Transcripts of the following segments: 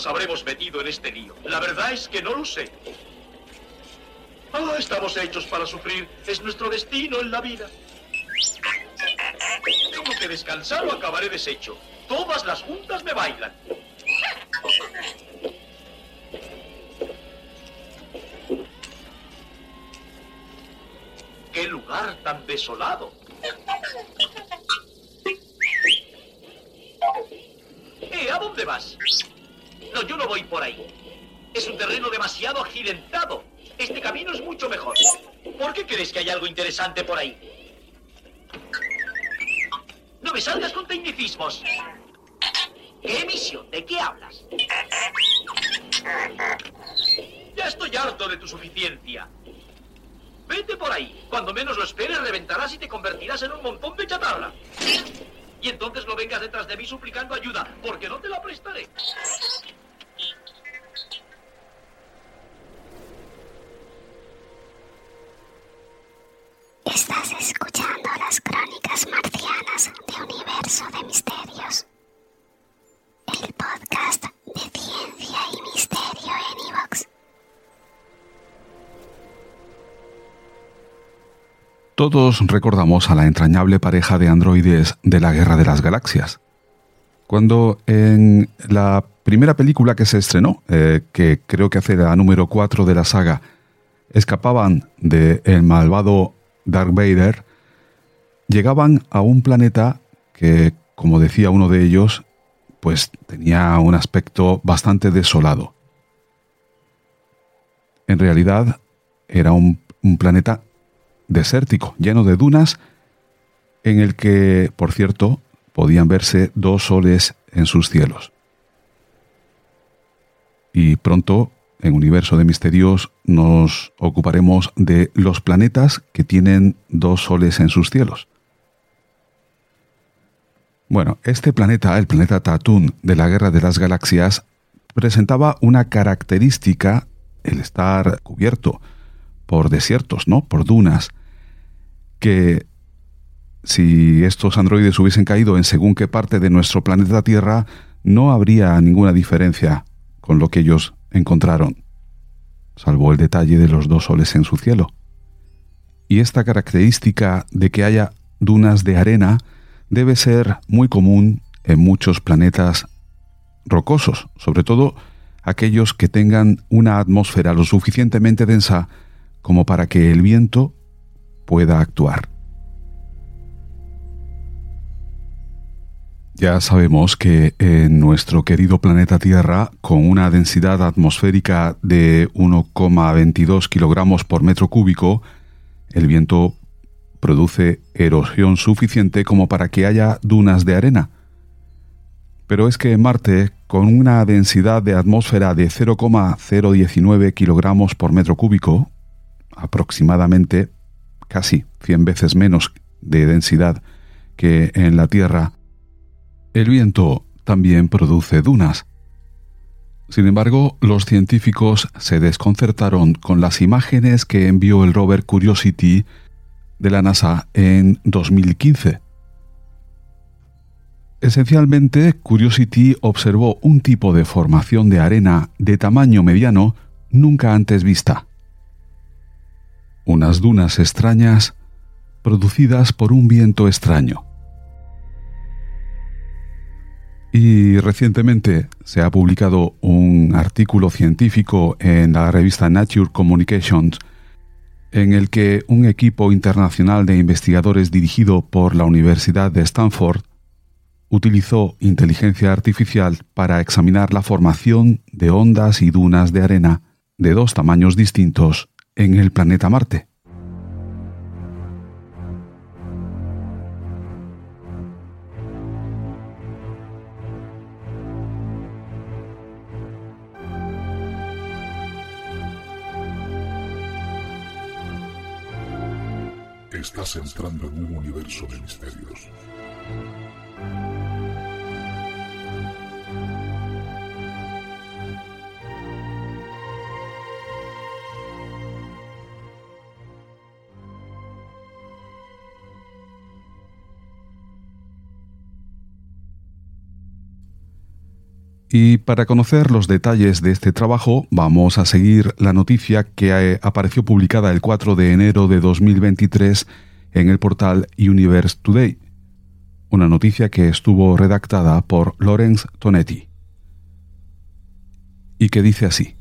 nos habremos metido en este lío? La verdad es que no lo sé. Ah, estamos hechos para sufrir. Es nuestro destino en la vida. Tengo que descansar o acabaré deshecho. Todas las juntas me bailan. ¡Qué lugar tan desolado! ¿Eh? ¿A dónde vas? No, yo no voy por ahí. Es un terreno demasiado accidentado. Este camino es mucho mejor. ¿Por qué crees que hay algo interesante por ahí? No me salgas con tecnicismos. ¿Qué misión? ¿De qué hablas? Ya estoy harto de tu suficiencia. Vete por ahí. Cuando menos lo esperes, reventarás y te convertirás en un montón de chatarra. Y entonces no vengas detrás de mí suplicando ayuda, porque no te la prestaré. De Misterios. El podcast de ciencia y misterio en Evox. Todos recordamos a la entrañable pareja de androides de la Guerra de las Galaxias. Cuando en la primera película que se estrenó, eh, que creo que hace la número 4 de la saga, escapaban del el malvado Dark Vader, llegaban a un planeta que, como decía uno de ellos, pues tenía un aspecto bastante desolado. En realidad era un, un planeta desértico, lleno de dunas, en el que, por cierto, podían verse dos soles en sus cielos. Y pronto, en Universo de Misterios, nos ocuparemos de los planetas que tienen dos soles en sus cielos. Bueno, este planeta, el planeta Tatún de la Guerra de las Galaxias, presentaba una característica, el estar cubierto por desiertos, ¿no? Por dunas, que si estos androides hubiesen caído en según qué parte de nuestro planeta Tierra, no habría ninguna diferencia con lo que ellos encontraron, salvo el detalle de los dos soles en su cielo. Y esta característica de que haya dunas de arena debe ser muy común en muchos planetas rocosos, sobre todo aquellos que tengan una atmósfera lo suficientemente densa como para que el viento pueda actuar. Ya sabemos que en nuestro querido planeta Tierra, con una densidad atmosférica de 1,22 kilogramos por metro cúbico, el viento produce erosión suficiente como para que haya dunas de arena. Pero es que Marte, con una densidad de atmósfera de 0,019 kilogramos por metro cúbico, aproximadamente casi 100 veces menos de densidad que en la Tierra, el viento también produce dunas. Sin embargo, los científicos se desconcertaron con las imágenes que envió el rover Curiosity de la NASA en 2015. Esencialmente, Curiosity observó un tipo de formación de arena de tamaño mediano nunca antes vista unas dunas extrañas producidas por un viento extraño. Y recientemente se ha publicado un artículo científico en la revista Nature Communications en el que un equipo internacional de investigadores dirigido por la Universidad de Stanford utilizó inteligencia artificial para examinar la formación de ondas y dunas de arena de dos tamaños distintos en el planeta Marte. Estás entrando en un universo de misterios. Y para conocer los detalles de este trabajo, vamos a seguir la noticia que eh, apareció publicada el 4 de enero de 2023 en el portal Universe Today. Una noticia que estuvo redactada por Lorenz Tonetti. Y que dice así.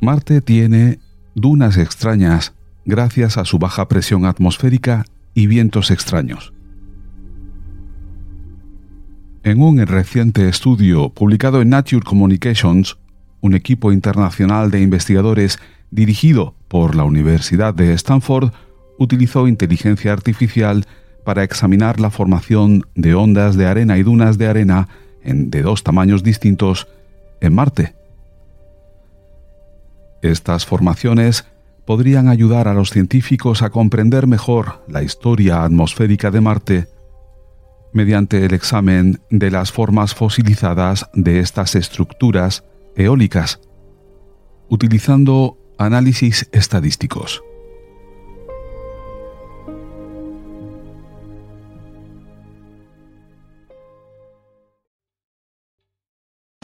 Marte tiene dunas extrañas gracias a su baja presión atmosférica y vientos extraños. En un reciente estudio publicado en Nature Communications, un equipo internacional de investigadores dirigido por la Universidad de Stanford utilizó inteligencia artificial para examinar la formación de ondas de arena y dunas de arena en, de dos tamaños distintos en Marte. Estas formaciones podrían ayudar a los científicos a comprender mejor la historia atmosférica de Marte mediante el examen de las formas fosilizadas de estas estructuras eólicas, utilizando análisis estadísticos.